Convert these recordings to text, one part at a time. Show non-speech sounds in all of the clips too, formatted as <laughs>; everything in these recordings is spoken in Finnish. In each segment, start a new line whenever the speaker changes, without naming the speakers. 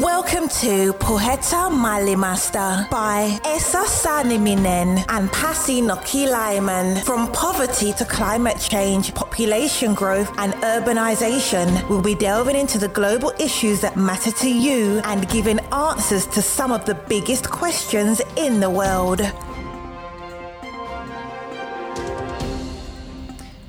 Welcome to Poheta Malimasta by Esa Saniminen and Pasi Nokilaiman. From poverty to climate change, population growth, and urbanization, we'll be delving into the global issues that matter to you and giving answers to some of the biggest questions in the world.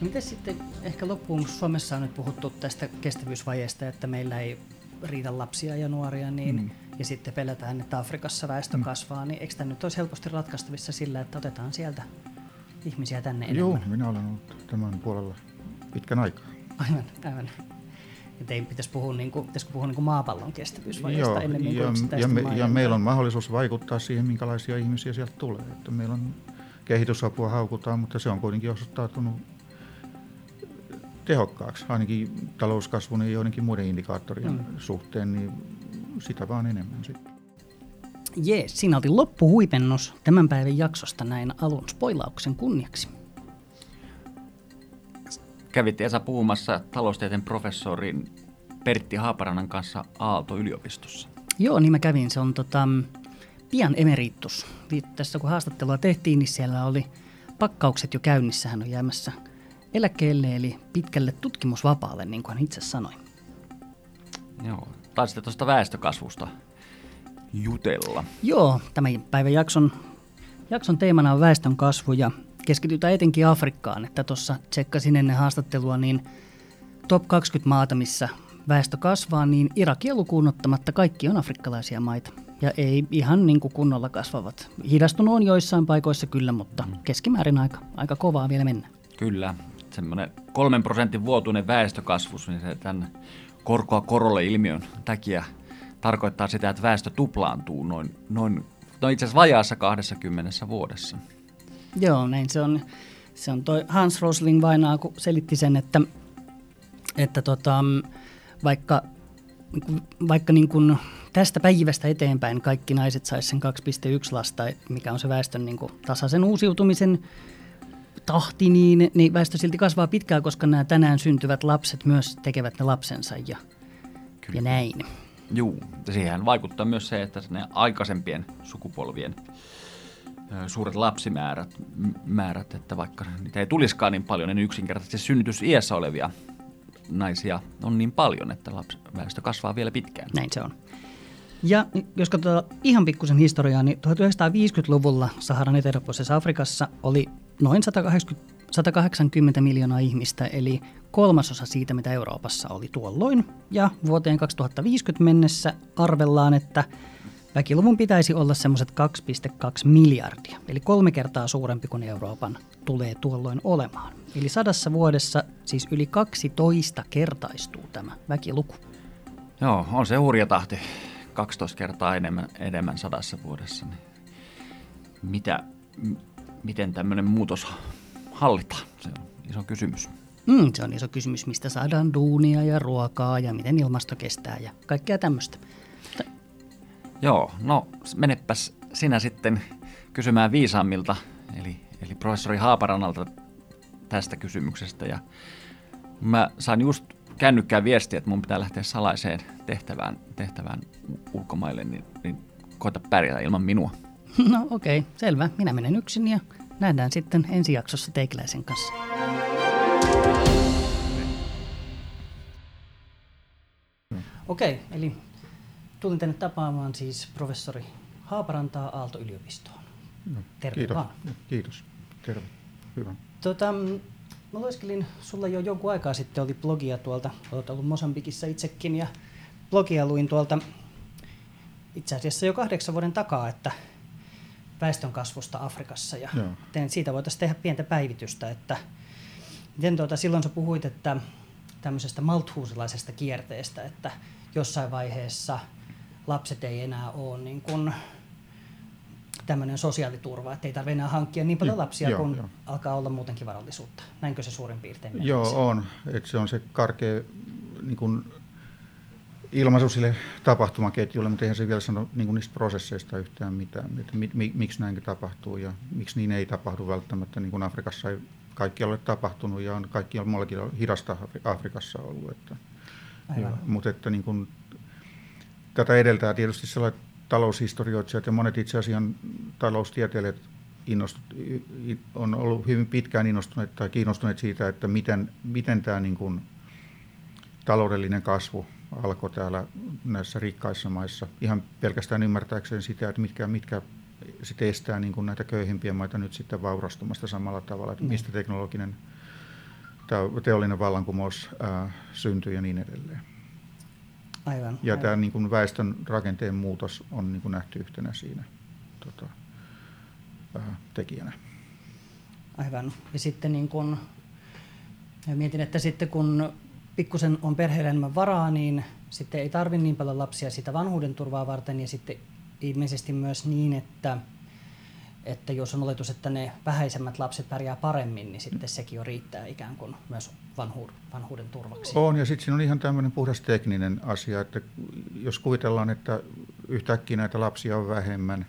Miten sitten ehkä loppuun, Suomessa on nyt puhuttu tästä kestävyysvajeesta, että meillä ei riitä lapsia ja nuoria, niin, mm. ja sitten pelätään, että Afrikassa väestö mm. kasvaa, niin eikö tämä nyt olisi helposti ratkaistavissa sillä, että otetaan sieltä ihmisiä tänne enemmän?
Joo, minä olen ollut tämän puolella pitkän aikaa.
Aivan, aivan. Että ei pitäisi puhua, niin kuin, pitäisikö puhua niin kuin maapallon kestävyysvajeesta Joo, enemmän
ja, kuin ja, me, ja meillä on mahdollisuus vaikuttaa siihen, minkälaisia ihmisiä sieltä tulee. Että meillä on kehitysapua haukutaan, mutta se on kuitenkin osoittautunut tehokkaaksi, ainakin talouskasvun ja joidenkin muiden indikaattorien mm. suhteen, niin sitä vaan enemmän sitten.
Jees, siinä oli loppuhuipennus tämän päivän jaksosta näin alun spoilauksen kunniaksi.
Kävit Esa puhumassa taloustieteen professorin Pertti Haaparannan kanssa Aalto-yliopistossa.
Joo, niin mä kävin. Se on tota, pian emeritus. Tässä kun haastattelua tehtiin, niin siellä oli pakkaukset jo käynnissä. Hän on jäämässä eläkkeelle eli pitkälle tutkimusvapaalle, niin kuin hän itse sanoi.
Joo, taisitte tuosta väestökasvusta jutella.
Joo, tämän päivän jakson, jakson teemana on väestön kasvu ja keskitytään etenkin Afrikkaan. Että tuossa tsekkasin ennen haastattelua, niin top 20 maata, missä väestö kasvaa, niin Irakia lukuun ottamatta kaikki on afrikkalaisia maita. Ja ei ihan niin kuin kunnolla kasvavat. Hidastunut on joissain paikoissa kyllä, mutta mm. keskimäärin aika, aika kovaa vielä mennä.
Kyllä, semmoinen kolmen prosentin vuotuinen väestökasvus, niin se tämän korkoa korolle ilmiön takia tarkoittaa sitä, että väestö tuplaantuu noin, noin no itse asiassa vajaassa 20 vuodessa.
Joo, näin se on. Se on toi Hans Rosling vainaa, kun selitti sen, että, että tota, vaikka, vaikka niin kuin tästä päivästä eteenpäin kaikki naiset saisivat sen 2,1 lasta, mikä on se väestön niin kuin tasaisen uusiutumisen tahti, niin, niin väestö silti kasvaa pitkään, koska nämä tänään syntyvät lapset myös tekevät ne lapsensa ja, ja näin.
Joo, siihen vaikuttaa myös se, että ne aikaisempien sukupolvien suuret lapsimäärät, määrät, että vaikka niitä ei tulisikaan niin paljon, niin yksinkertaisesti synnytys iässä olevia naisia on niin paljon, että lapsi, väestö kasvaa vielä pitkään.
Näin se on. Ja jos katsotaan ihan pikkusen historiaa, niin 1950-luvulla Saharan eteläpuolisessa Afrikassa oli noin 180, 180 miljoonaa ihmistä, eli kolmasosa siitä, mitä Euroopassa oli tuolloin. Ja vuoteen 2050 mennessä arvellaan, että väkiluvun pitäisi olla semmoiset 2,2 miljardia, eli kolme kertaa suurempi kuin Euroopan tulee tuolloin olemaan. Eli sadassa vuodessa siis yli 12 kertaistuu tämä väkiluku.
Joo, on se hurja tahti. 12 kertaa enemmän, enemmän sadassa vuodessa. Niin mitä, miten tämmöinen muutos hallitaan? Se on iso kysymys.
Mm, se on iso kysymys, mistä saadaan duunia ja ruokaa ja miten ilmasto kestää ja kaikkea tämmöistä.
Joo, no menepäs sinä sitten kysymään viisaammilta, eli, eli professori Haaparannalta tästä kysymyksestä. Ja mä sain just kännykkään viestiä, että mun pitää lähteä salaiseen tehtävään, tehtävään ulkomaille, niin, niin koita pärjätä ilman minua. <laughs>
No okei, okay, selvä. Minä menen yksin ja nähdään sitten ensi jaksossa Teikiläisen kanssa. Okei, okay, eli tulin tänne tapaamaan siis professori Haaparantaa Aalto-yliopistoon.
No, Terve kiitos. vaan. Kiitos. Terve. Hyvä.
Tota, Mä lueskelin, sulla jo jonkun aikaa sitten oli blogia tuolta, olet ollut Mosambikissa itsekin, ja blogia luin tuolta itse asiassa jo kahdeksan vuoden takaa, että väestön kasvusta Afrikassa, ja teen, siitä voitaisiin tehdä pientä päivitystä, että miten tuota, silloin sä puhuit, että tämmöisestä malthuusilaisesta kierteestä, että jossain vaiheessa lapset ei enää ole niin kuin tämmöinen sosiaaliturva, että ei tarvitse enää hankkia niin paljon lapsia, joo, kun joo. alkaa olla muutenkin varallisuutta. Näinkö se suurin piirtein menee?
Joo, on. Että se on se karkea niin kuin ilmaisu sille tapahtumaketjulle, mutta eihän se vielä sano niin kuin niistä prosesseista yhtään mitään, että mi, mi, miksi näin tapahtuu ja miksi niin ei tapahdu välttämättä, niin kuin Afrikassa ei kaikki ole tapahtunut ja on kaikki muuallakin hidasta Afrikassa ollut. Että, ja, mutta että niin kuin, tätä edeltää tietysti sellainen taloushistorioitsijat ja monet itse asiassa taloustieteilijät innostut, on ollut hyvin pitkään innostuneet tai kiinnostuneet siitä, että miten, miten tämä niin kuin taloudellinen kasvu alkoi täällä näissä rikkaissa maissa. Ihan pelkästään ymmärtääkseen sitä, että mitkä, mitkä sitten estää niin kuin näitä köyhimpiä maita nyt sitten vaurastumasta samalla tavalla, että mistä teknologinen teollinen vallankumous ää, syntyi ja niin edelleen.
Aivan.
Ja
aivan.
tämä niin kuin väestön rakenteen muutos on niin kuin nähty yhtenä siinä tota, ää, tekijänä.
Aivan. Ja sitten niin kun, mietin, että sitten kun pikkusen on perheellä enemmän varaa, niin sitten ei tarvitse niin paljon lapsia sitä vanhuuden turvaa varten ja sitten ilmeisesti myös niin, että, että jos on oletus, että ne vähäisemmät lapset pärjää paremmin, niin sitten sekin jo riittää ikään kuin myös vanhuuden, vanhuuden turvaksi.
On, ja sitten siinä on ihan tämmöinen puhdas tekninen asia, että jos kuvitellaan, että yhtäkkiä näitä lapsia on vähemmän,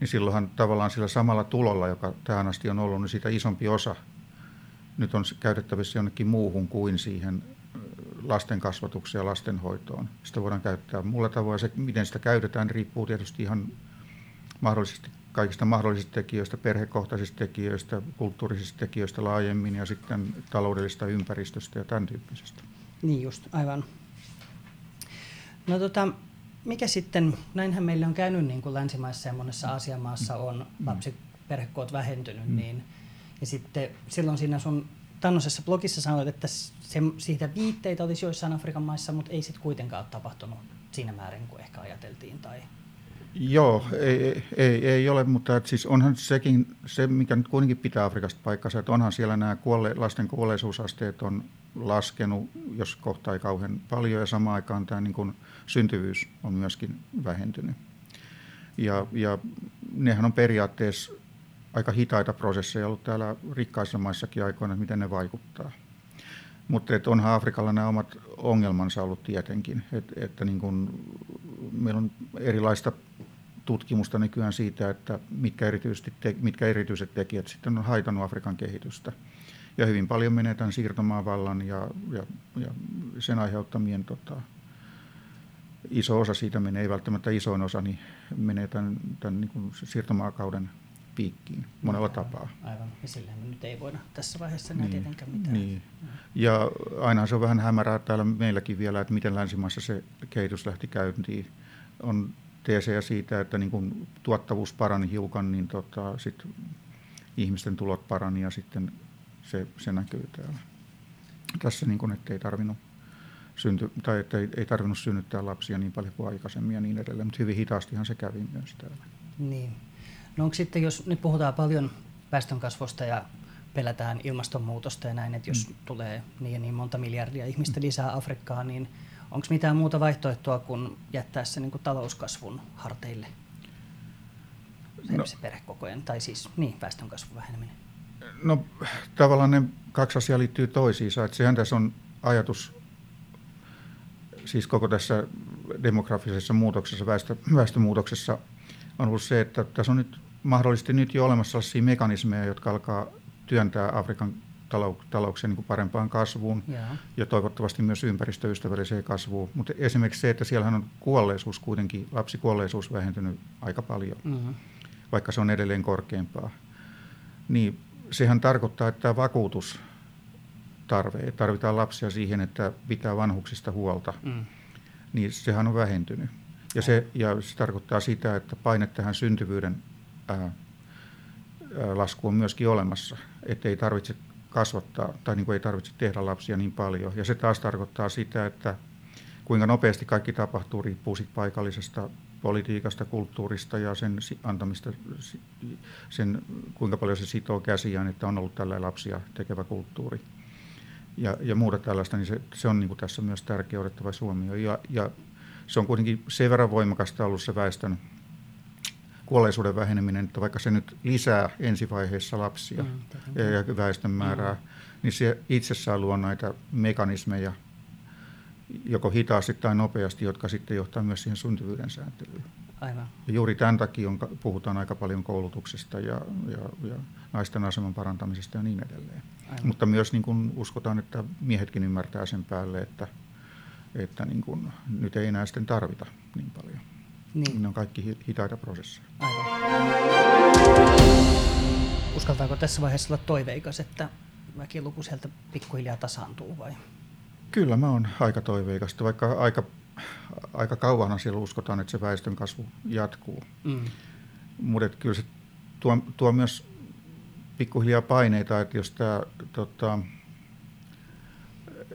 niin silloinhan tavallaan sillä samalla tulolla, joka tähän asti on ollut, niin siitä isompi osa nyt on käytettävissä jonnekin muuhun kuin siihen lasten kasvatukseen ja lastenhoitoon. Sitä voidaan käyttää muulla tavoin. Se, miten sitä käytetään, riippuu tietysti ihan mahdollisesti kaikista mahdollisista tekijöistä, perhekohtaisista tekijöistä, kulttuurisista tekijöistä laajemmin ja sitten taloudellisesta ympäristöstä ja tämän tyyppisestä.
Niin just, aivan. No tota, mikä sitten, näinhän meille on käynyt niin kuin länsimaissa ja monessa Aasiamaassa on lapsiperhekoot vähentynyt, mm. niin ja sitten silloin siinä sun Tannosessa blogissa sanoit, että se, siitä viitteitä olisi joissain Afrikan maissa, mutta ei sitten kuitenkaan ole tapahtunut siinä määrin kuin ehkä ajateltiin. Tai...
Joo, ei, ei, ei ole, mutta et siis onhan sekin, se mikä nyt kuitenkin pitää Afrikasta paikkansa, että onhan siellä nämä kuolle, lasten kuolleisuusasteet on laskenut, jos kohta ei kauhean paljon, ja samaan aikaan tämä niin kuin syntyvyys on myöskin vähentynyt. Ja, ja nehän on periaatteessa aika hitaita prosesseja ollut täällä rikkaissa maissakin aikoina, miten ne vaikuttaa. Mutta onhan Afrikalla nämä omat ongelmansa ollut tietenkin, Et, että niin kun, meillä on erilaista tutkimusta nykyään siitä, että mitkä, erityisesti te, mitkä erityiset tekijät sitten on haitannut Afrikan kehitystä. Ja hyvin paljon menee tämän siirtomaavallan ja, ja, ja sen aiheuttamien, tota, iso osa siitä menee, ei välttämättä isoin osa, niin menee tämän, tämän niin siirtomaakauden piikkiin monella
aivan,
tapaa.
Aivan, ja sillä nyt ei voida tässä vaiheessa enää niin, tietenkään mitään.
Niin. Ja aina se on vähän hämärää täällä meilläkin vielä, että miten länsimaissa se kehitys lähti käyntiin. On teesejä siitä, että niin kun tuottavuus parani hiukan, niin tota, sit ihmisten tulot parani ja sitten se, se näkyy täällä. Tässä niin kun, ettei tarvinnut synty, tai että ei, ei tarvinnut synnyttää lapsia niin paljon kuin aikaisemmin ja niin edelleen, mutta hyvin hitaastihan se kävi myös täällä.
Niin. No onko sitten, jos nyt puhutaan paljon väestönkasvusta ja pelätään ilmastonmuutosta ja näin, että jos mm. tulee niin ja niin monta miljardia ihmistä lisää Afrikkaan, niin onko mitään muuta vaihtoehtoa kuin jättää se niin kuin talouskasvun harteille? Se, no, se perhekokojen, tai siis niin, väestönkasvun väheneminen.
No tavallaan ne kaksi asiaa liittyy toisiinsa. Että sehän tässä on ajatus, siis koko tässä demografisessa muutoksessa, väestö, väestömuutoksessa on ollut se, että tässä on nyt mahdollisesti nyt jo olemassa sellaisia mekanismeja, jotka alkaa työntää Afrikan talouksia niin kuin parempaan kasvuun ja. ja toivottavasti myös ympäristöystävälliseen kasvuun. Mutta esimerkiksi se, että siellähän on kuolleisuus kuitenkin, lapsikuolleisuus vähentynyt aika paljon, mm-hmm. vaikka se on edelleen korkeampaa. Niin sehän tarkoittaa, että tämä vakuutus tarve, tarvitaan lapsia siihen, että pitää vanhuksista huolta, mm. niin sehän on vähentynyt. Ja se, ja se tarkoittaa sitä, että paine tähän syntyvyyden lasku on myöskin olemassa, että ei tarvitse kasvattaa tai niin kuin ei tarvitse tehdä lapsia niin paljon. Ja se taas tarkoittaa sitä, että kuinka nopeasti kaikki tapahtuu riippuu paikallisesta politiikasta, kulttuurista ja sen antamista, sen, kuinka paljon se sitoo käsiään, että on ollut tällä lapsia tekevä kulttuuri. Ja, ja muuta tällaista, niin se, se on niin kuin tässä myös tärkeä otettava huomioon. Ja, ja se on kuitenkin sen verran voimakasta ollut se väestön kuolleisuuden väheneminen, että vaikka se nyt lisää ensivaiheessa lapsia mm, ja, väestön määrää, mm. niin se itsessään luo näitä mekanismeja, joko hitaasti tai nopeasti, jotka sitten johtaa myös siihen syntyvyyden sääntelyyn.
Aivan.
Ja juuri tämän takia on, puhutaan aika paljon koulutuksesta ja, ja, ja naisten aseman parantamisesta ja niin edelleen. Aivan. Mutta myös niin kuin uskotaan, että miehetkin ymmärtää sen päälle, että että niin kuin, nyt ei enää sitten tarvita niin paljon.
Niin.
Ne on kaikki hitaita prosesseja.
Aivan. Uskaltaako tässä vaiheessa olla toiveikas, että väkiluku sieltä pikkuhiljaa tasaantuu vai?
Kyllä mä oon aika toiveikasta, vaikka aika, aika kauan siellä uskotaan, että se väestön kasvu jatkuu. Mm. Mutta kyllä se tuo, tuo myös pikkuhiljaa paineita, että jos tämä, tota,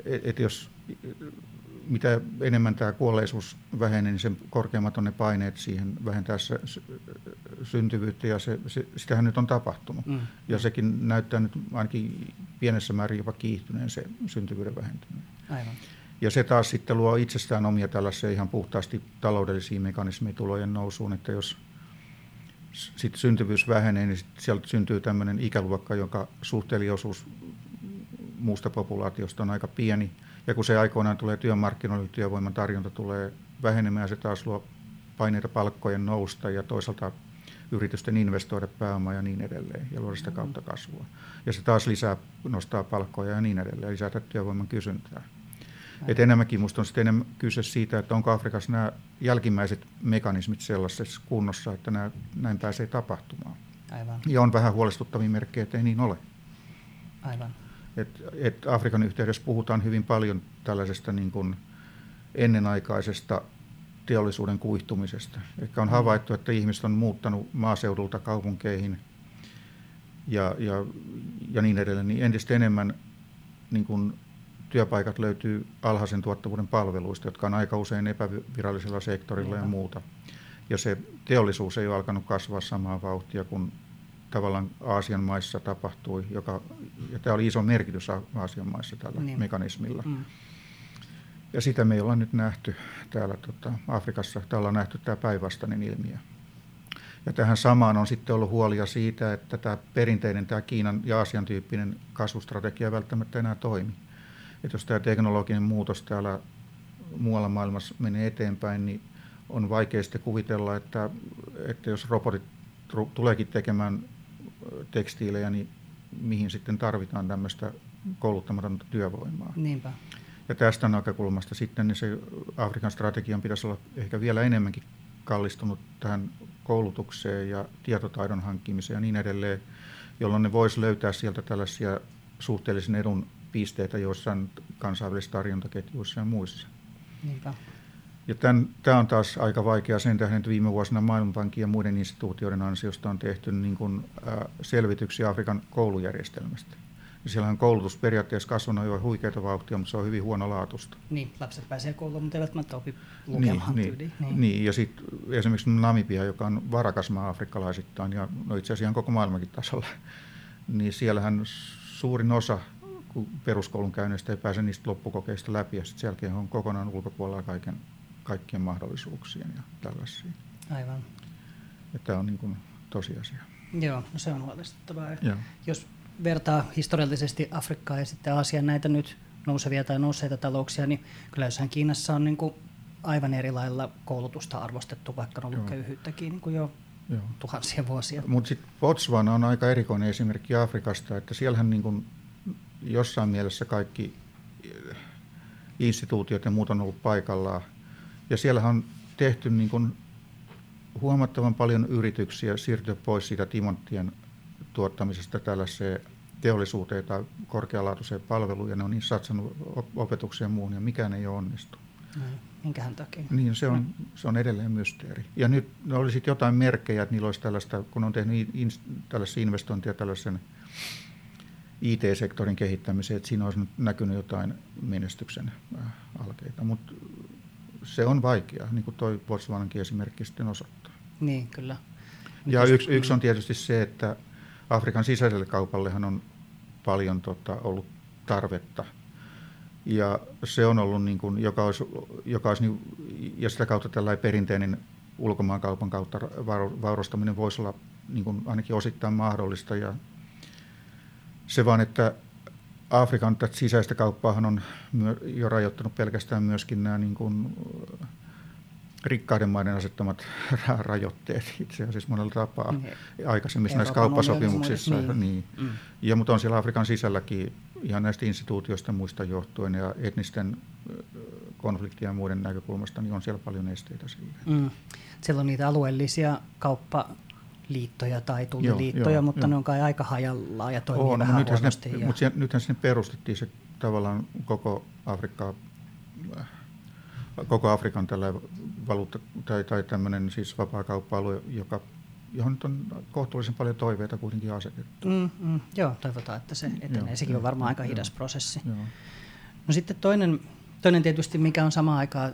että jos mitä enemmän tämä kuolleisuus vähenee, niin sen korkeammat on ne paineet siihen vähentää se syntyvyyttä, ja se, se, sitähän nyt on tapahtunut. Mm. Ja sekin näyttää nyt ainakin pienessä määrin jopa kiihtyneen se syntyvyyden vähentyminen.
Aivan.
Ja se taas sitten luo itsestään omia tällaisia ihan puhtaasti taloudellisia mekanismeja tulojen nousuun, että jos sit syntyvyys vähenee, niin sit sieltä syntyy tämmöinen ikäluokka, jonka suhteellinen osuus muusta populaatiosta on aika pieni. Ja kun se aikoinaan tulee työmarkkinoille, työvoiman tarjonta tulee vähenemään, se taas luo paineita palkkojen nousta ja toisaalta yritysten investoida pääomaa ja niin edelleen ja luoda sitä kautta kasvua. Ja se taas lisää, nostaa palkkoja ja niin edelleen, lisätä työvoiman kysyntää. Et enemmänkin minusta on sitten enemmän kyse siitä, että onko Afrikassa nämä jälkimmäiset mekanismit sellaisessa kunnossa, että nämä, näin pääsee tapahtumaan.
Aivan.
Ja on vähän huolestuttavia merkkejä, että ei niin ole.
Aivan.
Et, et Afrikan yhteydessä puhutaan hyvin paljon tällaisesta niin kuin ennenaikaisesta teollisuuden kuihtumisesta. Eli on havaittu, että ihmiset on muuttanut maaseudulta kaupunkeihin ja, ja, ja niin edelleen, niin entistä enemmän niin kuin työpaikat löytyy alhaisen tuottavuuden palveluista, jotka on aika usein epävirallisella sektorilla ja muuta. Ja se teollisuus ei ole alkanut kasvaa samaa vauhtia kuin tavallaan Aasian maissa tapahtui, joka, ja tämä oli iso merkitys Aasian maissa tällä niin. mekanismilla. Mm. Ja sitä me ei olla nyt nähty täällä tota, Afrikassa, täällä on nähty tämä päinvastainen ilmiö. Ja tähän samaan on sitten ollut huolia siitä, että tämä perinteinen, tämä Kiinan ja Aasian tyyppinen kasvustrategia ei välttämättä enää toimi. Että jos tämä teknologinen muutos täällä muualla maailmassa menee eteenpäin, niin on vaikea sitten kuvitella, että, että jos robotit tuleekin tekemään tekstiilejä, niin mihin sitten tarvitaan tämmöistä kouluttamatonta työvoimaa.
Niinpä.
Ja tästä näkökulmasta sitten niin se Afrikan strategian pitäisi olla ehkä vielä enemmänkin kallistunut tähän koulutukseen ja tietotaidon hankkimiseen ja niin edelleen, jolloin ne voisi löytää sieltä tällaisia suhteellisen edun pisteitä joissain kansainvälisissä tarjontaketjuissa ja muissa.
Niinpä.
Ja tämän, tämä on taas aika vaikea sen tähden, että viime vuosina Maailmanpankin ja muiden instituutioiden ansiosta on tehty niin kuin, äh, selvityksiä Afrikan koulujärjestelmästä. Ja siellä on koulutus periaatteessa kasvanut jo huikeita vauhtia, mutta se on hyvin huonolaatuista.
Niin, lapset pääsee kouluun, mutta eivät välttämättä opi lukemaan
niin, niin, niin. niin, ja sitten esimerkiksi Namibia, joka on varakas maa afrikkalaisittain, ja no itse asiassa koko maailmankin tasolla, <laughs> niin siellähän suurin osa peruskoulun käynnistä ei pääse niistä loppukokeista läpi, ja sitten sen jälkeen on kokonaan ulkopuolella kaiken kaikkien mahdollisuuksien ja tällaisiin.
Aivan.
Ja tämä on niin kuin tosiasia.
Joo, no se on huolestuttavaa. Joo. Jos vertaa historiallisesti Afrikkaa ja sitten Aasian näitä nyt nousevia tai nousseita talouksia, niin kyllä jossain Kiinassa on niin kuin aivan eri lailla koulutusta arvostettu, vaikka on ollut köyhyyttäkin niin kuin jo Joo. tuhansia vuosia.
Mutta sitten Botswana on aika erikoinen esimerkki Afrikasta, että siellähän niin kuin jossain mielessä kaikki instituutiot ja muut on ollut paikallaan – ja siellä on tehty niin kuin huomattavan paljon yrityksiä siirtyä pois siitä timonttien tuottamisesta tällaiseen teollisuuteen tai korkealaatuiseen palveluun, ja ne on niin satsannut opetukseen muun, ja mikään ei ole onnistu.
Minkähän takia?
Niin, se on, se on edelleen mysteeri. Ja nyt oli sitten jotain merkkejä, että niillä olisi tällaista, kun on tehnyt in, tällaisia investointia tällaisen IT-sektorin kehittämiseen, että siinä olisi nyt näkynyt jotain menestyksen äh, alkeita. Mutta se on vaikeaa, niin kuin tuo Botswanankin esimerkki sitten osoittaa.
Niin, kyllä.
Ja yksi, yksi on tietysti se, että Afrikan sisäiselle kaupallehan on paljon tota, ollut tarvetta. Ja se on ollut, niin kuin, joka olisi, joka olisi niin, ja sitä kautta tällainen perinteinen ulkomaankaupan kautta vaurastaminen voisi olla niin kuin ainakin osittain mahdollista. Ja se vaan, että Afrikan sisäistä kauppaahan on jo rajoittanut pelkästään myöskin nämä niin kuin rikkaiden maiden asettamat <laughs> rajoitteet itse asiassa monella tapaa niin. aikaisemmissa näissä kauppasopimuksissa. Niin. Niin. Mm. Ja, mutta on siellä Afrikan sisälläkin ihan näistä instituutioista muista johtuen ja etnisten konfliktien ja muiden näkökulmasta, niin on siellä paljon esteitä sille.
Mm. Siellä on niitä alueellisia kauppaliittoja tai tulliliittoja, joo, mutta joo. ne on kai aika hajallaan ja toimii on, vähän
nythän
huonosti.
Sinne, ja... Mutta nythän sinne perustettiin se tavallaan koko Afrikkaa koko Afrikan tällä valuutta, tai, tai tämmöinen siis vapaakauppa-alue, joka, johon nyt on kohtuullisen paljon toiveita kuitenkin asetettu.
Mm, mm, joo, toivotaan, että se etenee. Joo, Sekin joo, on varmaan aika hidas joo, prosessi. Joo. No sitten toinen, toinen tietysti, mikä on samaan aikaan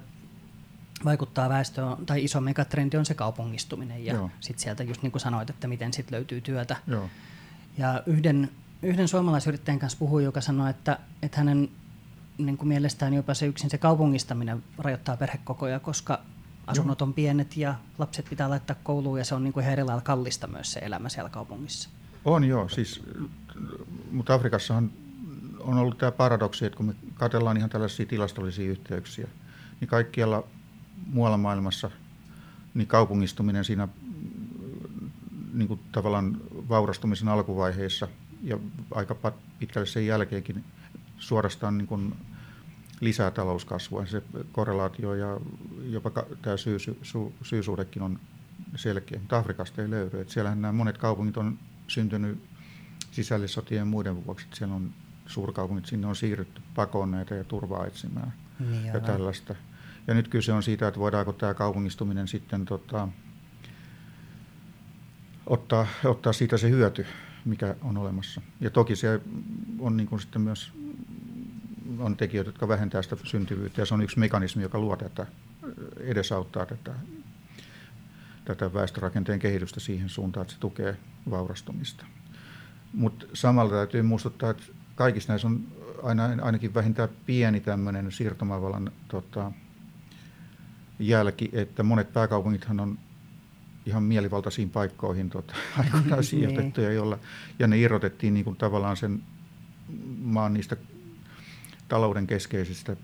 vaikuttaa väestöön, tai iso megatrendi on se kaupungistuminen. Ja sitten sieltä just niin kuin sanoit, että miten sitten löytyy työtä. Joo. Ja yhden, yhden suomalaisyrittäjän kanssa puhui, joka sanoi, että, että hänen niin kuin mielestään jopa se yksin se kaupungistaminen rajoittaa perhekokoja, koska asunnot on pienet ja lapset pitää laittaa kouluun ja se on niin kuin ihan kallista myös se elämä siellä kaupungissa.
On joo, siis, mutta Afrikassahan on ollut tämä paradoksi, että kun me katsellaan ihan tällaisia tilastollisia yhteyksiä, niin kaikkialla muualla maailmassa niin kaupungistuminen siinä niin kuin tavallaan vaurastumisen alkuvaiheessa ja aika pitkälle sen jälkeenkin suorastaan niin kuin lisää talouskasvua. Se korrelaatio ja jopa tämä syy, sy, syysuhdekin on selkeä, mutta Afrikasta ei löydy. Et siellähän nämä monet kaupungit on syntynyt sisällissotien ja muiden vuoksi. Että siellä on suurkaupungit, sinne on siirrytty pakoon näitä ja turvaa etsimään niin ja tällaista. Ja nyt kyse on siitä, että voidaanko tämä kaupungistuminen sitten tota, ottaa, ottaa siitä se hyöty, mikä on olemassa. Ja toki se on niin kuin sitten myös on tekijöitä, jotka vähentää sitä syntyvyyttä ja se on yksi mekanismi, joka luo tätä, edesauttaa tätä, tätä väestörakenteen kehitystä siihen suuntaan, että se tukee vaurastumista. Mutta samalla täytyy muistuttaa, että kaikissa näissä on aina, ainakin vähintään pieni tämmöinen siirtomavalan tota, jälki, että monet pääkaupungithan on ihan mielivaltaisiin paikkoihin tota, <laughs> aikoinaan niin. sijoitettuja, jolla, ja ne irrotettiin niin kuin tavallaan sen maan niistä talouden keskeisistä,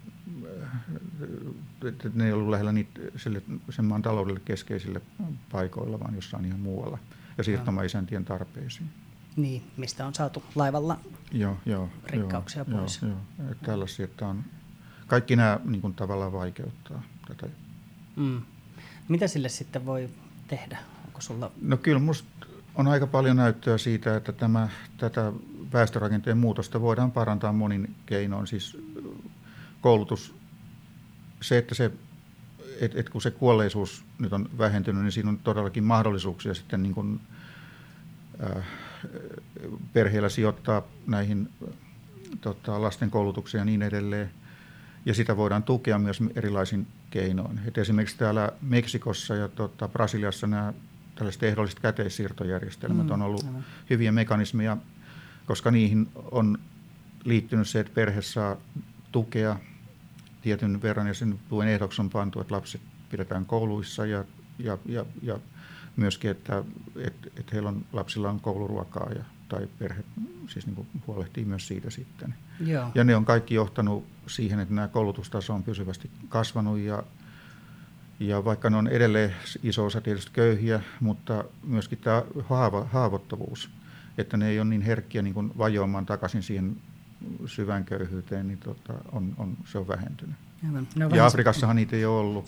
että ne ei ollut lähellä niitä, sille, sen maan taloudelle keskeisille paikoilla, vaan jossain ihan muualla, ja siirtomaisäntien tarpeisiin.
Niin, mistä on saatu laivalla
joo, joo,
rikkauksia
joo,
pois.
Joo, joo. Tällaisia, että on, kaikki nämä niin kuin, tavallaan vaikeuttaa tätä.
Mm. Mitä sille sitten voi tehdä? Onko sulla...
No kyllä minusta on aika paljon näyttöä siitä, että tämä, tätä väestörakenteen muutosta voidaan parantaa monin keinoin. Siis koulutus, se, että se, et, et kun se kuolleisuus nyt on vähentynyt, niin siinä on todellakin mahdollisuuksia sitten niin kuin, äh, perheillä sijoittaa näihin tota, lasten koulutukseen ja niin edelleen. Ja sitä voidaan tukea myös erilaisin keinoin. Et esimerkiksi täällä Meksikossa ja tota, Brasiliassa nämä tällaiset ehdolliset käteissiirtojärjestelmät mm, on ollut aivan. hyviä mekanismeja, koska niihin on liittynyt se, että perhe saa tukea tietyn verran ja sen tuen ehdoksi on pantu, että lapset pidetään kouluissa ja, ja, ja, ja myöskin, että et, et heillä on, lapsilla on kouluruokaa ja, tai perhe siis niin kuin huolehtii myös siitä sitten. Joo. Ja ne on kaikki johtanut siihen, että nämä koulutustaso on pysyvästi kasvanut ja ja vaikka ne on edelleen iso osa tietysti köyhiä, mutta myöskin tämä haava, haavoittuvuus, että ne ei ole niin herkkiä niin kuin vajoamaan takaisin siihen syvään köyhyyteen, niin tota, on, on, se on vähentynyt. No, ja Afrikassahan niitä ei ole ollut.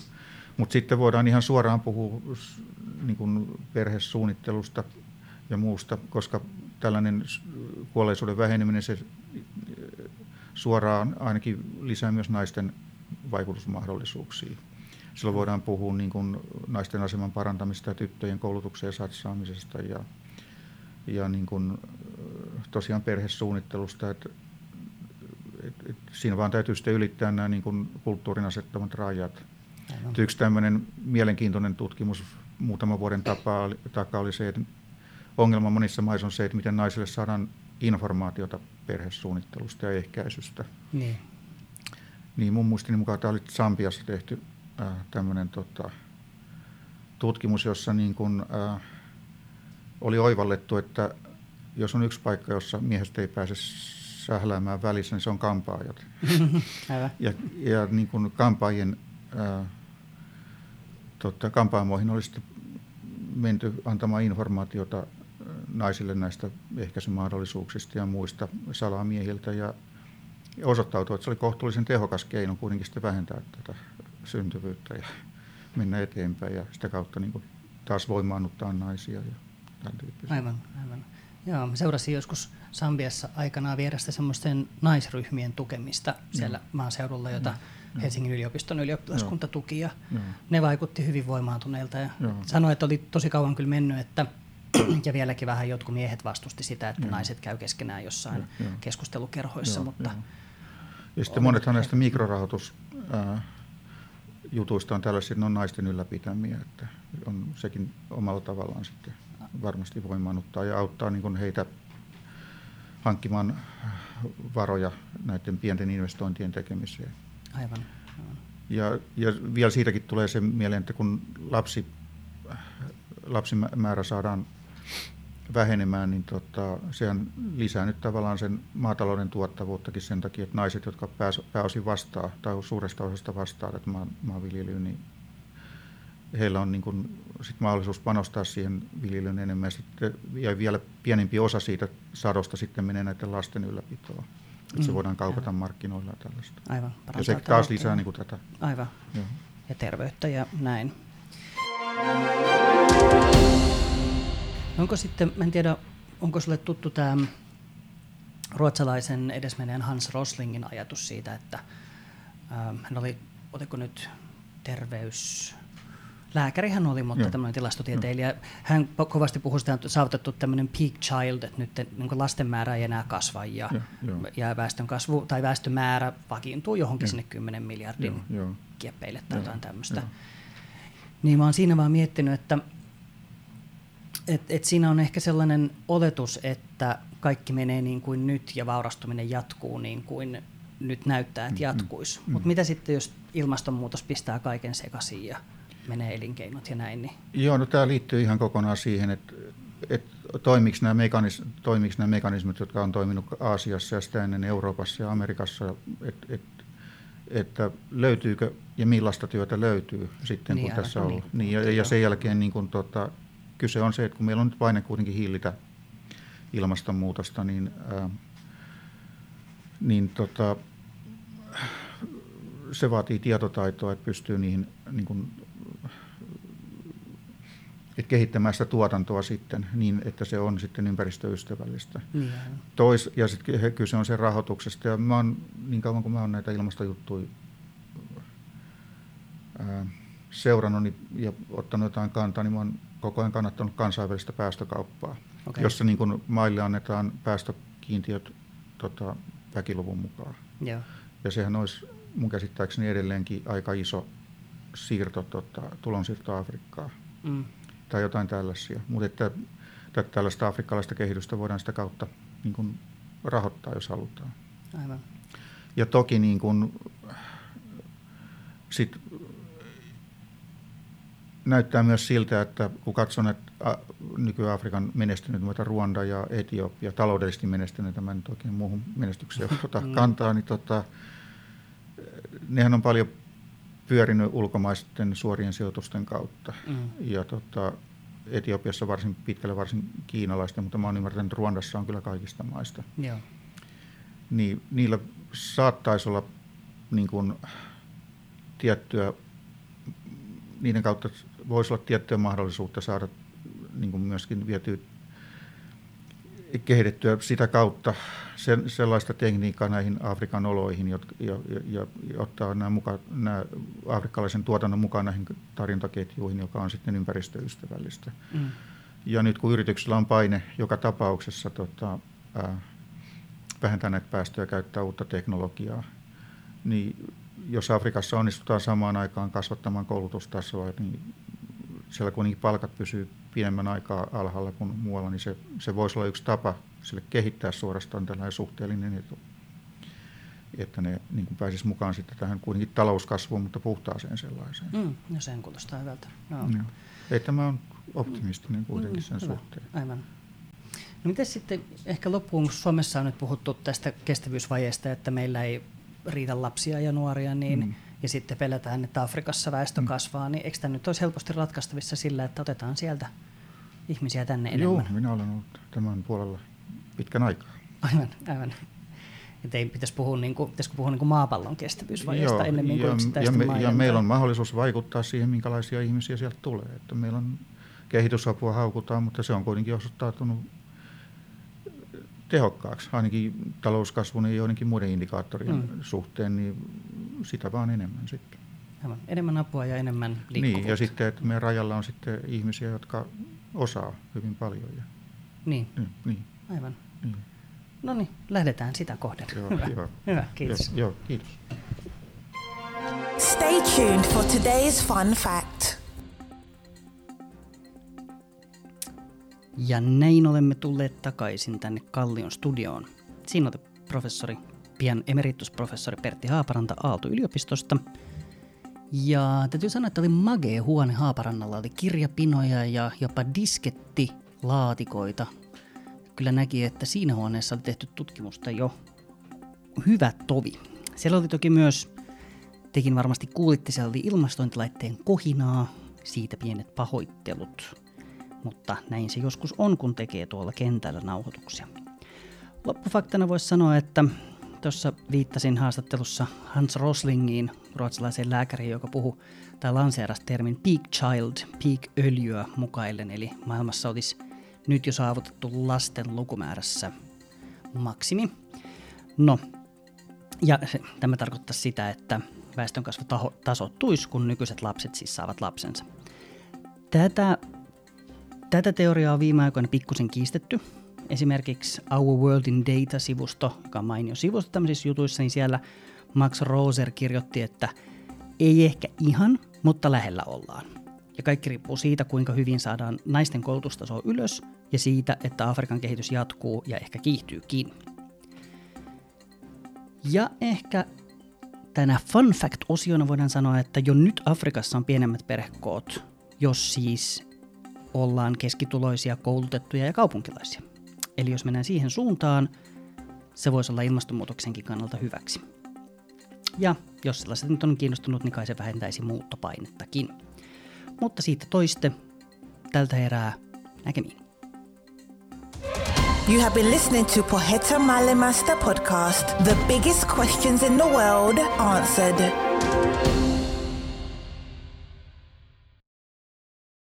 Mutta sitten voidaan ihan suoraan puhua niin kuin perhesuunnittelusta ja muusta, koska tällainen kuolleisuuden väheneminen se suoraan ainakin lisää myös naisten vaikutusmahdollisuuksia. Silloin voidaan puhua niin kuin naisten aseman parantamista ja tyttöjen koulutukseen satsaamisesta ja, ja niin kuin, tosiaan perhesuunnittelusta. Että, et, et, siinä vaan täytyy sitten ylittää nämä niin kuin kulttuurin asettamat rajat. Yksi tämmöinen mielenkiintoinen tutkimus muutaman vuoden takaa oli se, että ongelma monissa maissa on se, että miten naisille saadaan informaatiota perhesuunnittelusta ja ehkäisystä. Niin. Niin mun muistini mukaan tämä oli Sambiassa tehty äh, tämmöinen tota, tutkimus, jossa niin kun, äh, oli oivallettu, että jos on yksi paikka, jossa miehestä ei pääse sähläämään välissä, niin se on kampaajat. <laughs> ja ja niin kun kampaajien, äh, tota, kampaamoihin oli sitten menty antamaan informaatiota naisille näistä ehkäisymahdollisuuksista ja muista salamiehiltä. Ja osoittautui, että se oli kohtuullisen tehokas keino kuitenkin sitten vähentää tätä syntyvyyttä ja mennä eteenpäin ja sitä kautta niin kuin taas voimaannuttaa naisia ja tämän tyyppisiä.
Aivan, aivan. Joo, mä seurasin joskus Sambiassa aikanaan vierestä semmoisten naisryhmien tukemista siellä mm. maaseudulla, jota mm. Helsingin yliopiston ylioppilaskunta tuki ja mm. ne vaikutti hyvin voimaantuneilta ja mm. sanoi, että oli tosi kauan kyllä mennyt, että ja vieläkin vähän jotkut miehet vastusti sitä, että mm. naiset käy keskenään jossain mm. keskustelukerhoissa,
Joo,
mutta...
joo. Ja sitten monethan näistä mikrorahoitus ää, jutuista on tällaisia, ne on naisten ylläpitämiä, että on sekin omalla tavallaan sitten varmasti voimaannuttaa ja auttaa niin kuin heitä hankkimaan varoja näiden pienten investointien tekemiseen.
Aivan. aivan.
Ja, ja vielä siitäkin tulee se mieleen, että kun lapsi, lapsimäärä saadaan vähenemään, niin tota, sehän lisää nyt tavallaan sen maatalouden tuottavuuttakin sen takia, että naiset, jotka pääs, pääosin vastaa tai suuresta osasta vastaa tätä maan, maanviljelyyn, niin heillä on niin kuin sit mahdollisuus panostaa siihen viljelyyn enemmän ja, sitten, ja vielä pienempi osa siitä sadosta sitten menee näiden lasten ylläpitoon. Että se
Mm,
voidaan kaupata
aivan.
markkinoilla ja tällaista.
Aivan.
Ja se taas lisää niin kuin tätä.
Aivan.
Joo.
Ja terveyttä ja näin. Onko sitten, mä en tiedä, onko sulle tuttu tämä ruotsalaisen edesmenneen Hans Roslingin ajatus siitä, että ähm, hän oli, oliko nyt terveys, lääkäri hän oli, mutta
Joo.
tämmöinen tilastotieteilijä. Hän po- kovasti puhui sitä, että on saavutettu tämmöinen peak child, että nyt niin lasten määrä ei enää kasva ja,
Joo,
ja väestön kasvu tai väestömäärä vakiintuu johonkin
Joo.
sinne 10 miljardin
Joo, joo.
kieppeille tai
Joo,
jotain tämmöistä.
joo.
Niin mä oon siinä vaan miettinyt, että et, et siinä on ehkä sellainen oletus, että kaikki menee niin kuin nyt ja vaurastuminen jatkuu niin kuin nyt näyttää, että jatkuisi. Mm, Mutta mitä sitten, jos ilmastonmuutos pistää kaiken sekaisin ja menee elinkeinot ja näin, niin
Joo, no tämä liittyy ihan kokonaan siihen, että, että toimiko, nämä mekanis, toimiko nämä mekanismit, jotka on toiminut Aasiassa ja sitä ennen Euroopassa ja Amerikassa, että, että, että löytyykö ja millaista työtä löytyy sitten,
Niin,
kun tässä on
niin.
ollut. Niin, ja, ja sen jälkeen niin kun, tota, kyse on se, että kun meillä on nyt paine kuitenkin hillitä ilmastonmuutosta, niin, ää, niin tota, se vaatii tietotaitoa, että pystyy niihin niin kuin, että kehittämään sitä tuotantoa sitten niin, että se on sitten ympäristöystävällistä.
niin aivan.
Tois, ja sitten kyse on sen rahoituksesta. Ja mä oon, niin kauan kuin mä oon näitä ilmastojuttuja ää, seurannut niin, ja ottanut jotain kantaa, niin mä oon koko ajan kannattanut kansainvälistä päästökauppaa,
Okei.
jossa niin kuin maille annetaan päästökiintiöt tota, väkiluvun mukaan.
Joo.
Ja sehän olisi mun käsittääkseni edelleenkin aika iso siirto, tota, tulonsiirto Afrikkaan
Mm.
tai jotain tällaisia. Mutta että, että tällaista afrikkalaista kehitystä voidaan sitä kautta niin kuin rahoittaa, jos halutaan.
Aivan.
Ja toki niin kuin, sit, näyttää myös siltä, että kun katson, että nyky-Afrikan menestyneet maita Ruanda ja Etiopia, taloudellisesti menestyneitä, mä en nyt oikein muuhun menestykseen <laughs> ota
Mm.
kantaa, niin tota, nehän on paljon pyörinyt ulkomaisten suorien sijoitusten kautta.
Mm.
Ja tota, Etiopiassa varsin pitkälle varsin kiinalaisten, mutta mä oon ymmärtänyt, että Ruandassa on kyllä kaikista maista.
Joo.
Niin niillä saattaisi olla niin kuin, tiettyä, niiden kautta voisi olla tiettyä mahdollisuutta saada niin kuin myöskin vietyä kehitettyä sitä kautta sen, sellaista tekniikkaa näihin Afrikan oloihin, jotka, ja, ja, ja, ja ottaa nämä, muka, nämä afrikkalaisen tuotannon mukaan näihin tarjontaketjuihin, joka on sitten ympäristöystävällistä.
Mm.
Ja nyt kun yrityksillä on paine joka tapauksessa tota, ää, vähentää näitä päästöjä ja käyttää uutta teknologiaa, niin jos Afrikassa onnistutaan samaan aikaan kasvattamaan koulutustasoa, niin siellä kuitenkin palkat pysyy pidemmän aikaa alhaalla kuin muualla, niin se, se voisi olla yksi tapa sille kehittää suorastaan tällainen suhteellinen etu. Että ne niin kuin pääsisi mukaan sitten tähän kuitenkin talouskasvuun, mutta puhtaaseen sellaiseen.
Mm. No sen kuulostaa hyvältä. Joo.
Joo. Ei tämä on optimistinen kuitenkin sen
Mm, hyvä.
suhteen.
Aivan. No miten sitten ehkä loppuun, kun Suomessa on nyt puhuttu tästä kestävyysvajeesta, että meillä ei riitä lapsia ja nuoria, niin,
Mm.
Ja sitten pelätään, että Afrikassa väestö Mm. kasvaa, niin eikö tämä nyt olisi helposti ratkaistavissa sillä, että otetaan sieltä ihmisiä tänne
Joo,
enemmän?
minä olen ollut tämän puolella pitkän aikaa.
Aivan, aivan. Että ei pitäisi puhua, niin kuin, pitäisikö puhua niin kuin maapallon kestävyysvajeesta ennemmin kuin
ja, ja, me, ja meillä on mahdollisuus vaikuttaa siihen, minkälaisia ihmisiä sieltä tulee. Että meillä on kehitysapua haukutaan, mutta se on kuitenkin osoittautunut tehokkaaksi, ainakin talouskasvun ja joidenkin muiden indikaattorien mm. suhteen, niin sitä vaan enemmän sitten.
Aivan. Enemmän apua ja enemmän liikkuvuutta.
Niin, ja sitten, että meidän rajalla on sitten ihmisiä, jotka osaa hyvin paljon. Ja,
niin.
niin, niin.
Aivan. Niin. No niin, lähdetään sitä kohden.
Joo,
Hyvä.
Joo.
Hyvä, kiitos.
Joo, joo, kiitos.
Stay tuned for today's fun fact.
Ja näin olemme tulleet takaisin tänne Kallion studioon. Siinä oli professori, pian emeritusprofessori Pertti Haaparanta Aalto-yliopistosta. Ja täytyy sanoa, että oli magee huone Haaparannalla. Oli kirjapinoja ja jopa diskettilaatikoita. Kyllä näki, että siinä huoneessa oli tehty tutkimusta jo hyvä tovi. Siellä oli toki myös, tekin varmasti kuulitte, siellä oli ilmastointilaitteen kohinaa, siitä pienet pahoittelut mutta näin se joskus on, kun tekee tuolla kentällä nauhoituksia. Loppufaktana voisi sanoa, että tuossa viittasin haastattelussa Hans Roslingiin, ruotsalaiseen lääkäriin, joka puhuu tai lanseerasi termin peak child, peak öljyä mukaillen, eli maailmassa olisi nyt jo saavutettu lasten lukumäärässä maksimi. No, ja se, tämä tarkoittaa sitä, että väestönkasvu tasoittuisi, kun nykyiset lapset siis saavat lapsensa. Tätä Tätä teoriaa on viime aikoina pikkusen kiistetty. Esimerkiksi Our World in Data-sivusto, joka on mainio sivusto tämmöisissä jutuissa, niin siellä Max Roser kirjoitti, että ei ehkä ihan, mutta lähellä ollaan. Ja kaikki riippuu siitä, kuinka hyvin saadaan naisten koulutustasoa ylös ja siitä, että Afrikan kehitys jatkuu ja ehkä kiihtyykin. Ja ehkä tänä fun fact-osiona voidaan sanoa, että jo nyt Afrikassa on pienemmät perhekoot, jos siis ollaan keskituloisia, koulutettuja ja kaupunkilaisia. Eli jos mennään siihen suuntaan, se voisi olla ilmastonmuutoksenkin kannalta hyväksi. Ja jos sellaiset nyt on kiinnostunut, niin kai se vähentäisi muuttopainettakin. Mutta siitä toiste. Tältä erää näkemiin.
You have been listening to Poheta Malemasta podcast, the biggest questions in the world answered.